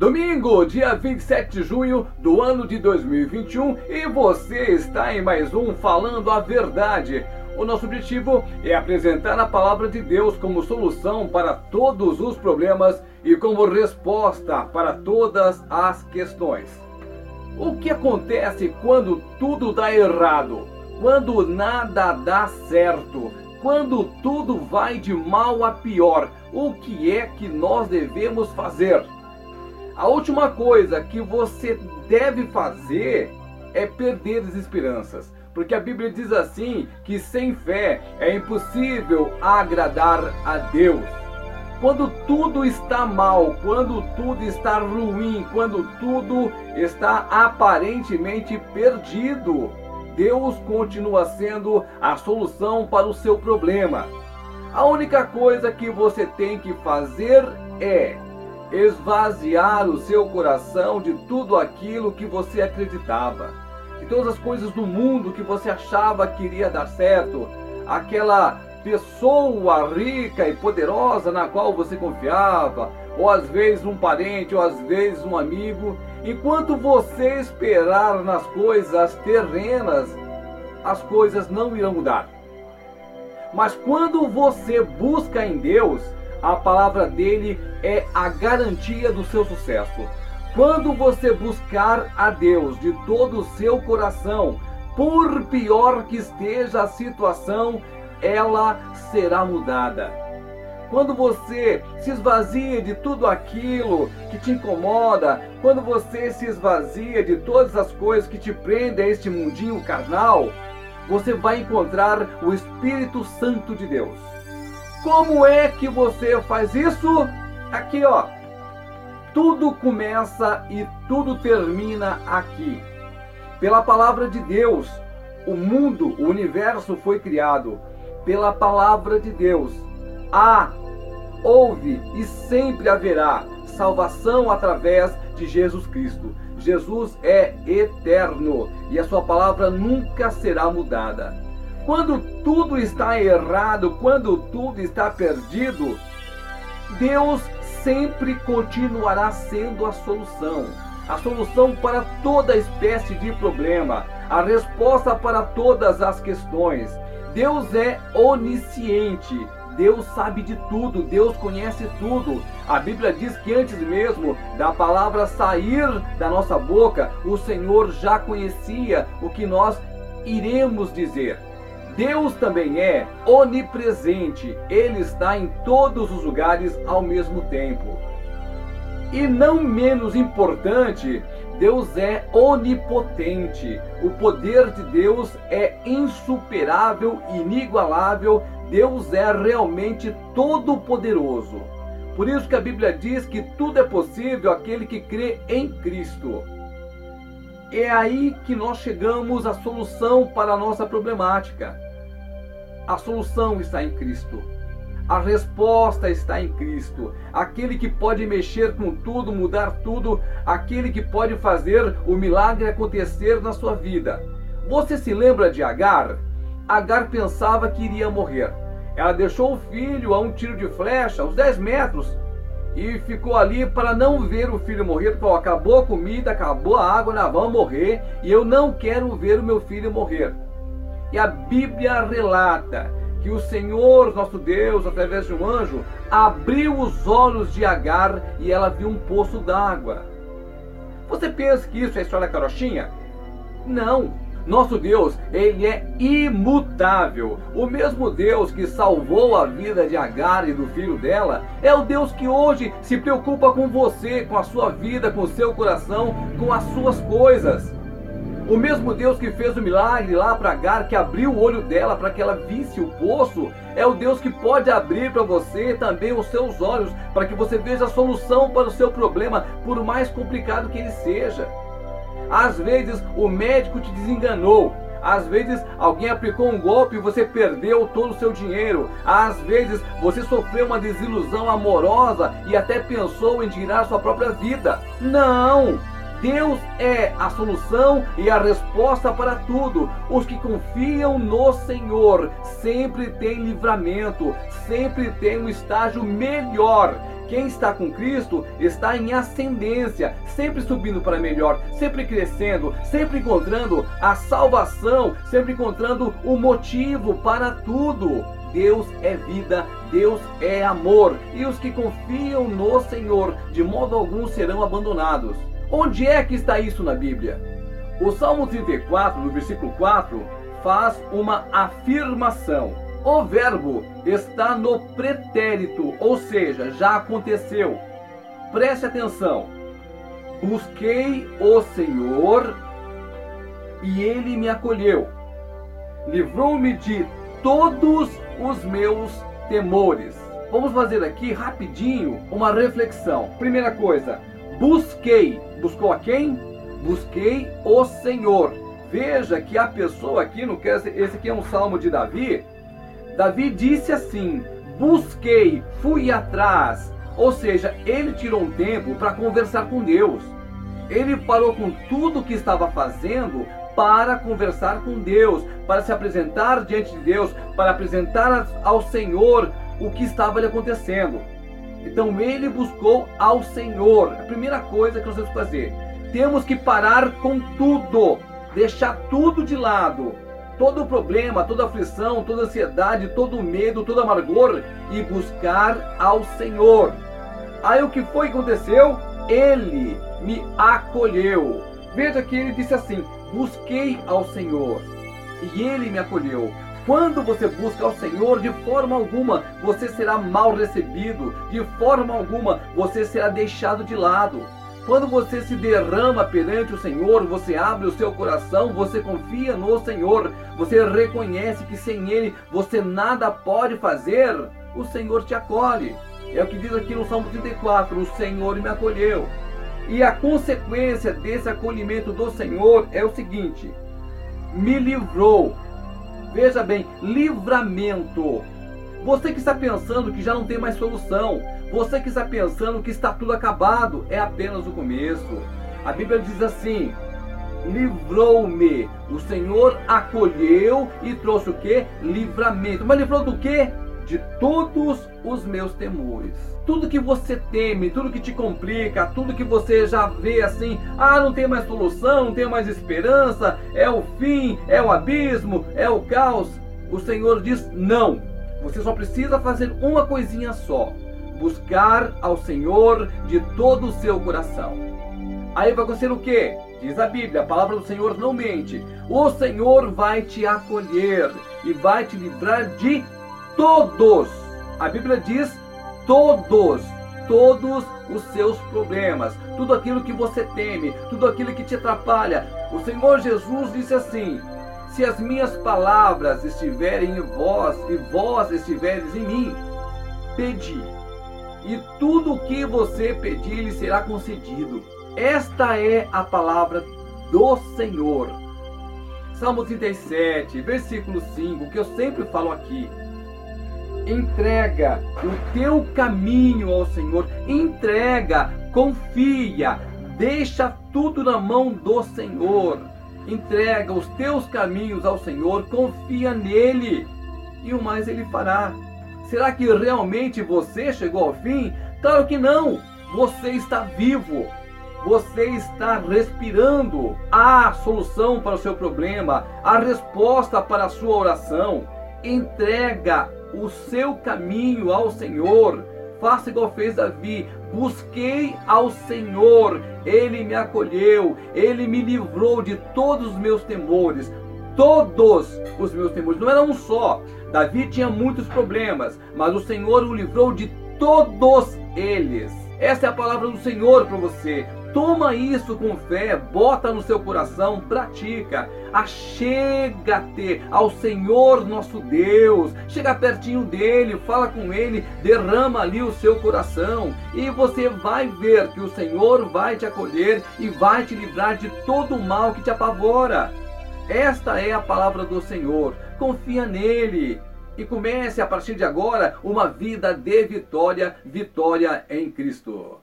Domingo, dia 27 de junho do ano de 2021 e você está em mais um Falando a Verdade. O nosso objetivo é apresentar a palavra de Deus como solução para todos os problemas e como resposta para todas as questões. O que acontece quando tudo dá errado? Quando nada dá certo? Quando tudo vai de mal a pior? O que é que nós devemos fazer? A última coisa que você deve fazer é perder as esperanças. Porque a Bíblia diz assim: que sem fé é impossível agradar a Deus. Quando tudo está mal, quando tudo está ruim, quando tudo está aparentemente perdido, Deus continua sendo a solução para o seu problema. A única coisa que você tem que fazer é esvaziar o seu coração de tudo aquilo que você acreditava, de todas as coisas do mundo que você achava que iria dar certo, aquela pessoa rica e poderosa na qual você confiava, ou às vezes um parente, ou às vezes um amigo. Enquanto você esperar nas coisas terrenas, as coisas não irão mudar. Mas quando você busca em Deus, a palavra dele é a garantia do seu sucesso. Quando você buscar a Deus de todo o seu coração, por pior que esteja a situação, ela será mudada. Quando você se esvazia de tudo aquilo que te incomoda, quando você se esvazia de todas as coisas que te prendem a este mundinho carnal, você vai encontrar o Espírito Santo de Deus. Como é que você faz isso? Aqui, ó. Tudo começa e tudo termina aqui. Pela palavra de Deus, o mundo, o universo foi criado. Pela palavra de Deus, há, houve e sempre haverá salvação através de Jesus Cristo. Jesus é eterno e a sua palavra nunca será mudada. Quando tudo está errado, quando tudo está perdido, Deus sempre continuará sendo a solução. A solução para toda espécie de problema, a resposta para todas as questões. Deus é onisciente, Deus sabe de tudo, Deus conhece tudo. A Bíblia diz que antes mesmo da palavra sair da nossa boca, o Senhor já conhecia o que nós iremos dizer. Deus também é onipresente, ele está em todos os lugares ao mesmo tempo. E não menos importante, Deus é onipotente. O poder de Deus é insuperável, inigualável. Deus é realmente todo-poderoso. Por isso que a Bíblia diz que tudo é possível aquele que crê em Cristo. É aí que nós chegamos à solução para a nossa problemática. A solução está em Cristo. A resposta está em Cristo. Aquele que pode mexer com tudo, mudar tudo, aquele que pode fazer o milagre acontecer na sua vida. Você se lembra de Agar? Agar pensava que iria morrer. Ela deixou o filho a um tiro de flecha, aos 10 metros, e ficou ali para não ver o filho morrer. Falou: acabou a comida, acabou a água, nós vamos morrer, e eu não quero ver o meu filho morrer. E a Bíblia relata que o Senhor, nosso Deus, através de um anjo, abriu os olhos de Agar e ela viu um poço d'água. Você pensa que isso é história carochinha? Não. Nosso Deus, ele é imutável. O mesmo Deus que salvou a vida de Agar e do filho dela, é o Deus que hoje se preocupa com você, com a sua vida, com o seu coração, com as suas coisas. O mesmo Deus que fez o milagre lá para Agar, que abriu o olho dela para que ela visse o poço, é o Deus que pode abrir para você também os seus olhos, para que você veja a solução para o seu problema, por mais complicado que ele seja. Às vezes o médico te desenganou, às vezes alguém aplicou um golpe e você perdeu todo o seu dinheiro. Às vezes você sofreu uma desilusão amorosa e até pensou em tirar sua própria vida. Não! Deus é a solução e a resposta para tudo. Os que confiam no Senhor sempre têm livramento, sempre tem um estágio melhor Quem está com Cristo está em ascendência, sempre subindo para melhor, sempre crescendo, sempre encontrando a salvação, sempre encontrando o motivo para tudo. Deus é vida, Deus é amor, e os que confiam no Senhor, de modo algum serão abandonados. Onde é que está isso na Bíblia? O Salmo 34, no versículo 4, faz uma afirmação. O verbo está no pretérito, ou seja, já aconteceu. Preste atenção. Busquei o Senhor e ele me acolheu. Livrou-me de todos os meus temores. Vamos fazer aqui rapidinho uma reflexão. Primeira coisa, busquei. Buscou a quem? Busquei o Senhor. Veja que a pessoa aqui, no caso, esse aqui é um salmo de Davi. Davi disse assim: busquei, fui atrás. Ou seja, ele tirou um tempo para conversar com Deus. Ele parou com tudo que estava fazendo para conversar com Deus, para se apresentar diante de Deus, para apresentar ao Senhor o que estava lhe acontecendo. Então ele buscou ao Senhor. A primeira coisa que nós temos que fazer, temos que parar com tudo, deixar tudo de lado. Todo problema, toda aflição, toda ansiedade, todo medo, todo amargor e buscar ao Senhor. Aí o que foi que aconteceu? Ele me acolheu. Veja que ele disse assim: busquei ao Senhor e ele me acolheu. Quando você busca ao Senhor, de forma alguma você será mal recebido, de forma alguma você será deixado de lado. Quando você se derrama perante o Senhor, você abre o seu coração, você confia no Senhor, você reconhece que sem Ele você nada pode fazer, o Senhor te acolhe. É o que diz aqui no Salmo 34: O Senhor me acolheu. E a consequência desse acolhimento do Senhor é o seguinte: me livrou. Veja bem, livramento. Você que está pensando que já não tem mais solução, você que está pensando que está tudo acabado, é apenas o começo. A Bíblia diz assim: livrou-me. O Senhor acolheu e trouxe o que? Livramento. Mas livrou do que? De todos os meus temores tudo que você teme, tudo que te complica, tudo que você já vê assim, ah, não tem mais solução, não tem mais esperança, é o fim, é o abismo, é o caos. O Senhor diz: não. Você só precisa fazer uma coisinha só: buscar ao Senhor de todo o seu coração. Aí vai acontecer o que? Diz a Bíblia, a palavra do Senhor não mente. O Senhor vai te acolher e vai te livrar de todos. A Bíblia diz todos, todos os seus problemas, tudo aquilo que você teme, tudo aquilo que te atrapalha. O Senhor Jesus disse assim: Se as minhas palavras estiverem em vós e vós estiveres em mim, pedi, e tudo o que você pedir lhe será concedido. Esta é a palavra do Senhor. Salmo 37, versículo 5, que eu sempre falo aqui entrega o teu caminho ao Senhor, entrega, confia, deixa tudo na mão do Senhor. Entrega os teus caminhos ao Senhor, confia nele e o mais ele fará. Será que realmente você chegou ao fim? Claro que não. Você está vivo. Você está respirando. Há solução para o seu problema, a resposta para a sua oração. Entrega o seu caminho ao Senhor. Faça igual fez Davi. Busquei ao Senhor, ele me acolheu, ele me livrou de todos os meus temores. Todos os meus temores, não era um só. Davi tinha muitos problemas, mas o Senhor o livrou de todos eles. Essa é a palavra do Senhor para você. Toma isso com fé, bota no seu coração, pratica. Achega-te ao Senhor nosso Deus. Chega pertinho dele, fala com ele, derrama ali o seu coração e você vai ver que o Senhor vai te acolher e vai te livrar de todo o mal que te apavora. Esta é a palavra do Senhor. Confia nele e comece a partir de agora uma vida de vitória, vitória em Cristo.